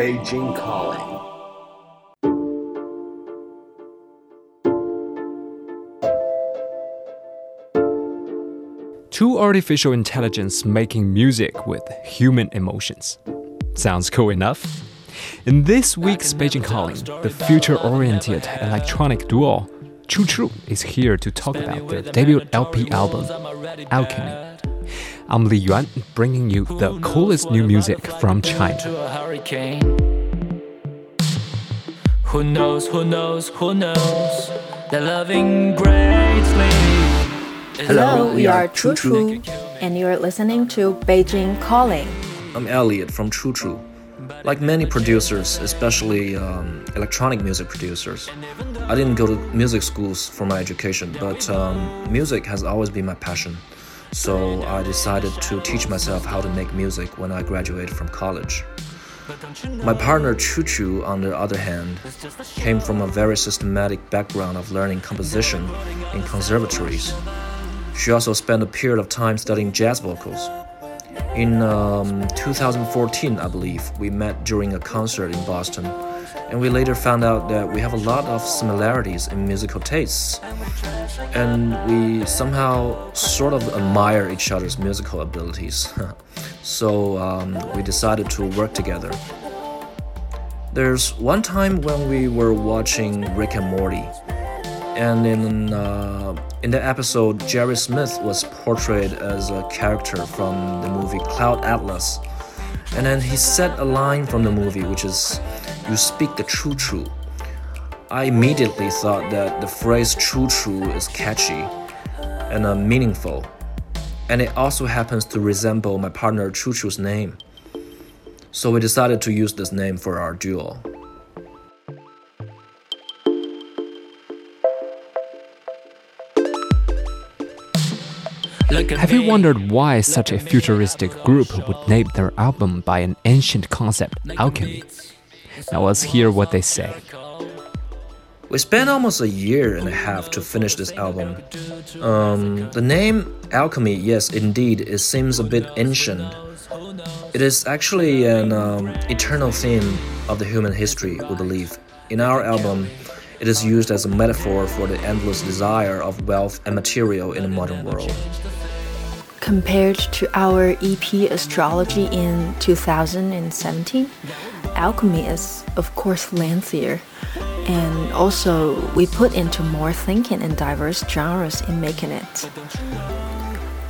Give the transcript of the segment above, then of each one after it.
Beijing Calling. Two artificial intelligence making music with human emotions. Sounds cool enough? In this week's Beijing Calling, the future oriented electronic duo TrueTrue is here to talk about their debut LP album, Alchemy. I'm Li Yuan, bringing you the coolest new music from China. Who knows, who knows, who knows? They're loving greatly. Hello, we are TrueTrue, and you're listening to Beijing Calling. I'm Elliot from TrueTrue. Like many producers, especially um, electronic music producers, I didn't go to music schools for my education, but um, music has always been my passion. So I decided to teach myself how to make music when I graduated from college. My partner Chu Chu, on the other hand, came from a very systematic background of learning composition in conservatories. She also spent a period of time studying jazz vocals. In um, 2014, I believe, we met during a concert in Boston, and we later found out that we have a lot of similarities in musical tastes. And we somehow sort of admire each other's musical abilities. so um, we decided to work together. There's one time when we were watching Rick and Morty, and in uh, in the episode, Jerry Smith was portrayed as a character from the movie Cloud Atlas. And then he said a line from the movie, which is, You speak the true true. I immediately thought that the phrase true true is catchy and uh, meaningful. And it also happens to resemble my partner Chu Chu's name. So we decided to use this name for our duo. Have you wondered why such a futuristic group would name their album by an ancient concept, alchemy? Now let's hear what they say. We spent almost a year and a half to finish this album. Um, the name Alchemy, yes, indeed, it seems a bit ancient. It is actually an um, eternal theme of the human history, we believe. In our album, it is used as a metaphor for the endless desire of wealth and material in the modern world. Compared to our EP Astrology in 2017, Alchemy is, of course, lengthier. And also, we put into more thinking and diverse genres in making it.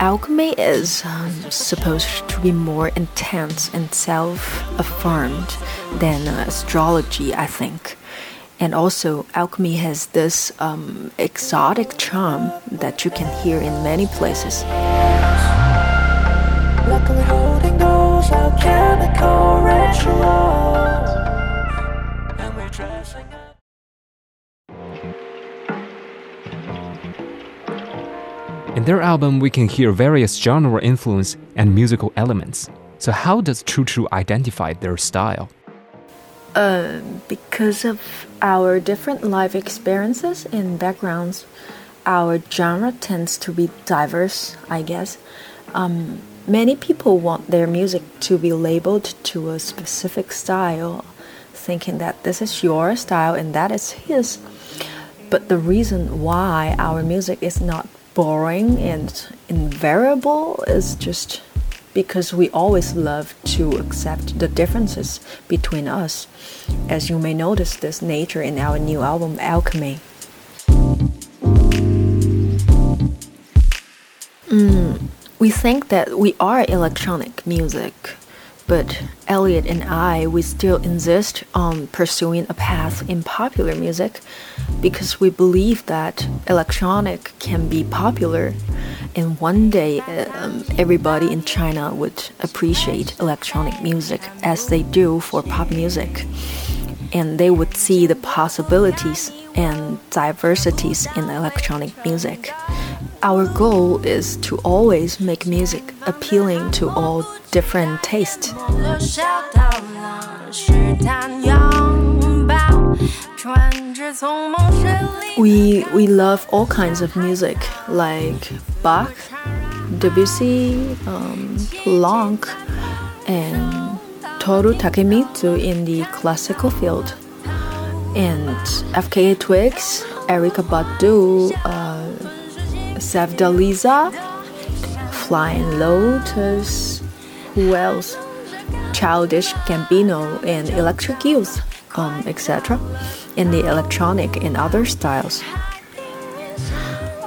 Alchemy is um, supposed to be more intense and self affirmed than uh, astrology, I think. And also, alchemy has this um, exotic charm that you can hear in many places. In their album, we can hear various genre influence and musical elements. So, how does TrueTrue identify their style? Uh, because of our different life experiences and backgrounds, our genre tends to be diverse, I guess. Um, many people want their music to be labeled to a specific style, thinking that this is your style and that is his. But the reason why our music is not boring and invariable is just because we always love to accept the differences between us. As you may notice this nature in our new album Alchemy. We think that we are electronic music, but Elliot and I, we still insist on pursuing a path in popular music because we believe that electronic can be popular and one day um, everybody in China would appreciate electronic music as they do for pop music. And they would see the possibilities and diversities in electronic music. Our goal is to always make music appealing to all different tastes. We, we love all kinds of music like Bach, Debussy, um, and Toru Takemitsu in the classical field, and FKA Twigs, Erykah Badu, uh, Sevdaliza, Flying Lotus, who else? Childish Gambino and Electric Youth, um, etc., in the electronic and other styles.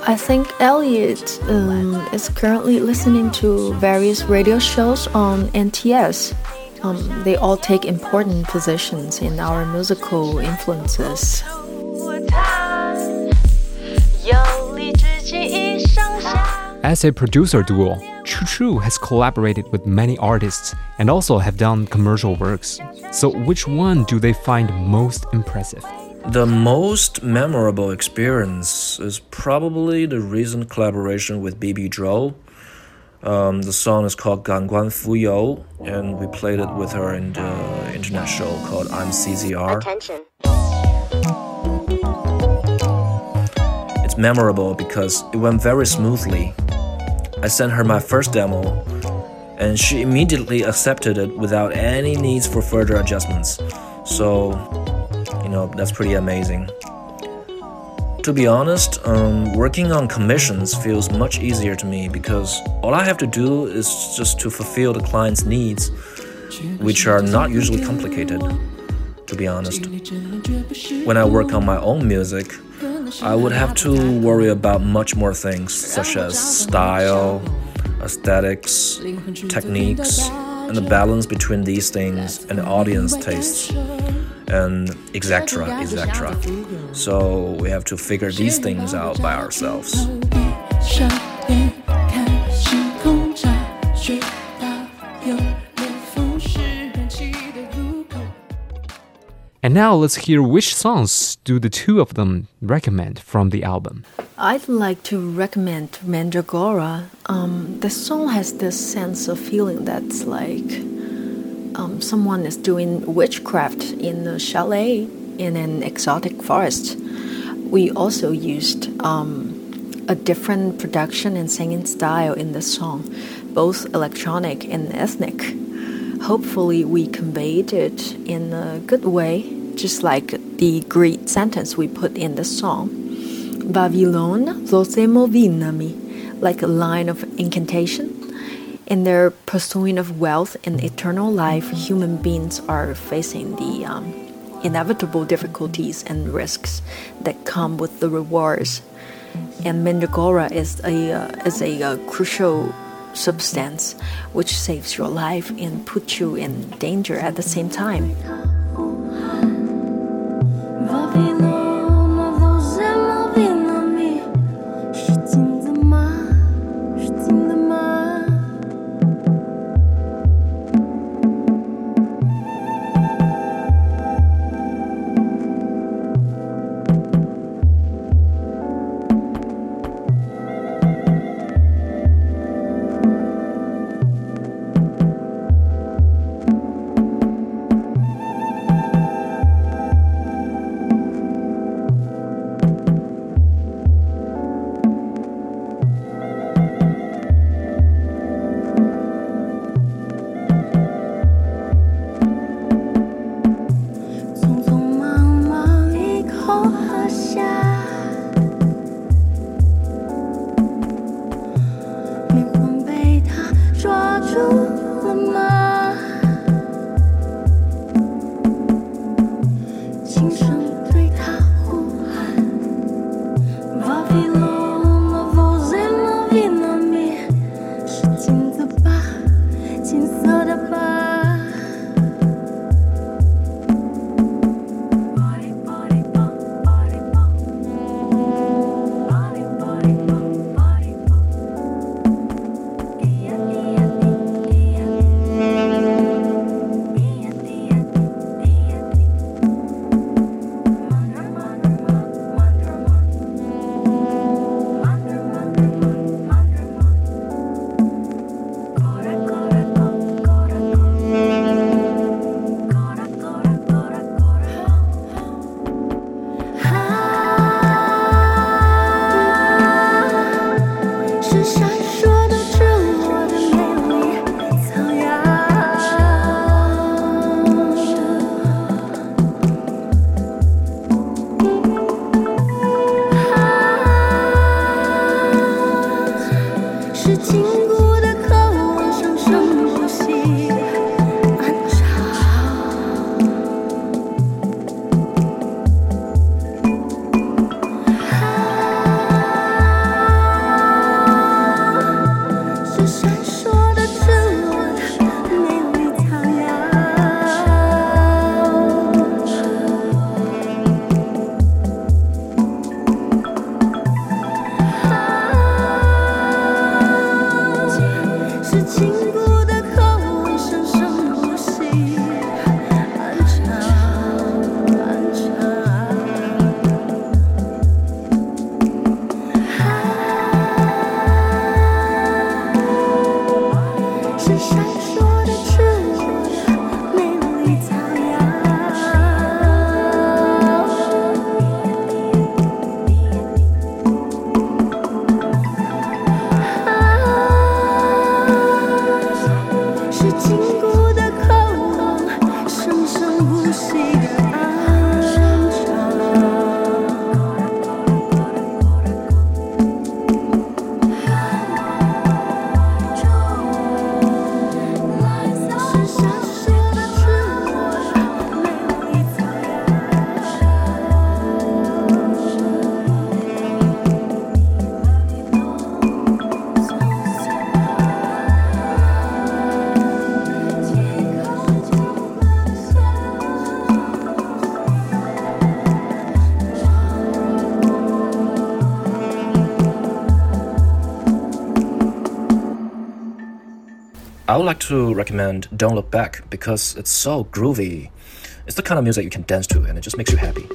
I think Elliot um, is currently listening to various radio shows on NTS. Um, they all take important positions in our musical influences. As a producer duo, TrueTrue has collaborated with many artists and also have done commercial works. So, which one do they find most impressive? The most memorable experience is probably the recent collaboration with Bibi Zhou. Um, the song is called Gan Guan Fu You, and we played it with her in the internet show called I'm CZR. Attention. It's memorable because it went very smoothly. I sent her my first demo, and she immediately accepted it without any needs for further adjustments. So, you know, that's pretty amazing. To be honest, um, working on commissions feels much easier to me because all I have to do is just to fulfill the client's needs, which are not usually complicated, to be honest. When I work on my own music, I would have to worry about much more things such as style, aesthetics, techniques, and the balance between these things and the audience tastes, and etc. etc. So we have to figure these things out by ourselves. And now let's hear which songs do the two of them recommend from the album. I'd like to recommend Mandragora. Um, the song has this sense of feeling that's like um, someone is doing witchcraft in a chalet in an exotic forest. We also used um, a different production and singing style in the song, both electronic and ethnic hopefully we conveyed it in a good way, just like the great sentence we put in the song. Vavilon zosemo vinami, like a line of incantation. In their pursuing of wealth and eternal life, human beings are facing the um, inevitable difficulties and risks that come with the rewards. And Mandragora is a uh, is a uh, crucial substance which saves your life and puts you in danger at the same time. I would like to recommend Don't Look Back because it's so groovy. It's the kind of music you can dance to and it just makes you happy.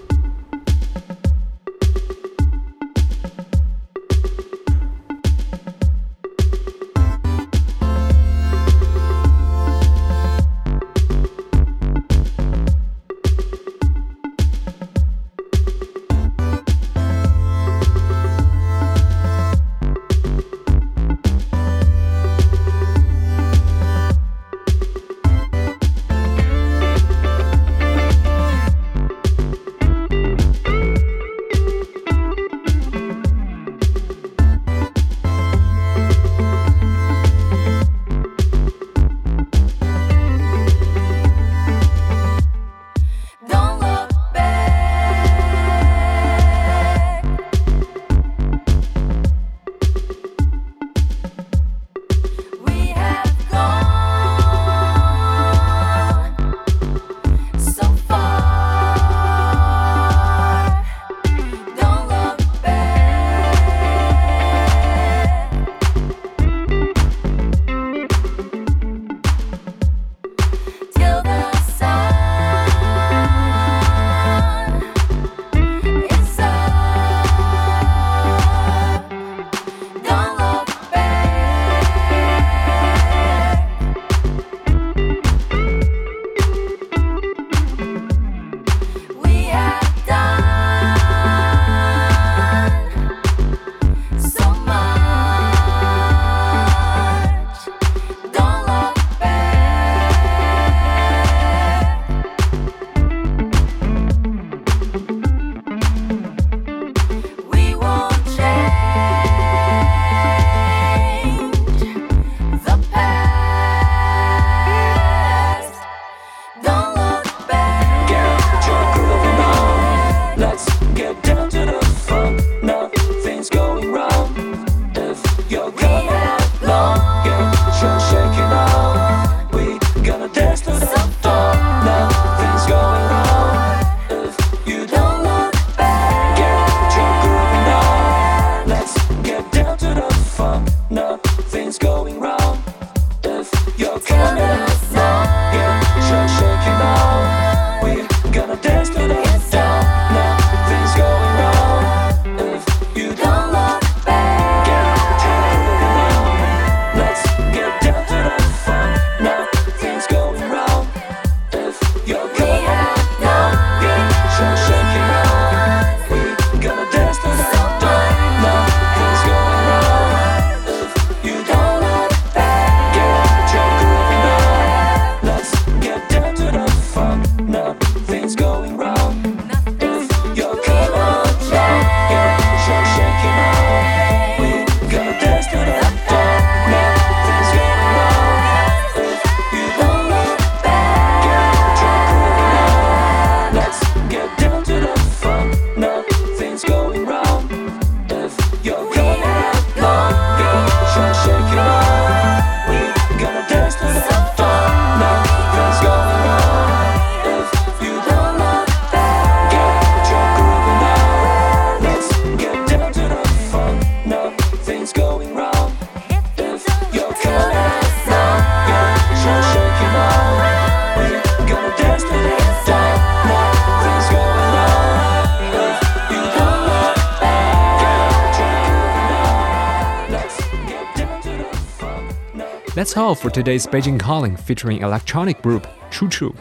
All for today's Beijing Calling featuring electronic group TrueTrue.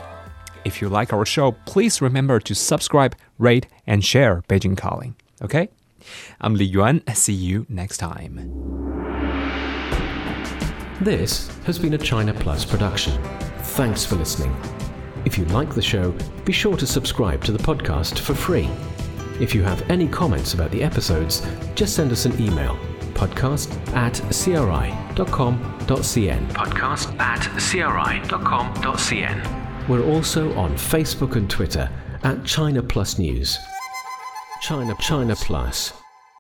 If you like our show, please remember to subscribe, rate, and share Beijing Calling. Okay? I'm Li Yuan. See you next time. This has been a China Plus production. Thanks for listening. If you like the show, be sure to subscribe to the podcast for free. If you have any comments about the episodes, just send us an email podcast at cri.com.cn. Podcast at cri.com.cn. We're also on Facebook and Twitter at China Plus News. China China Plus.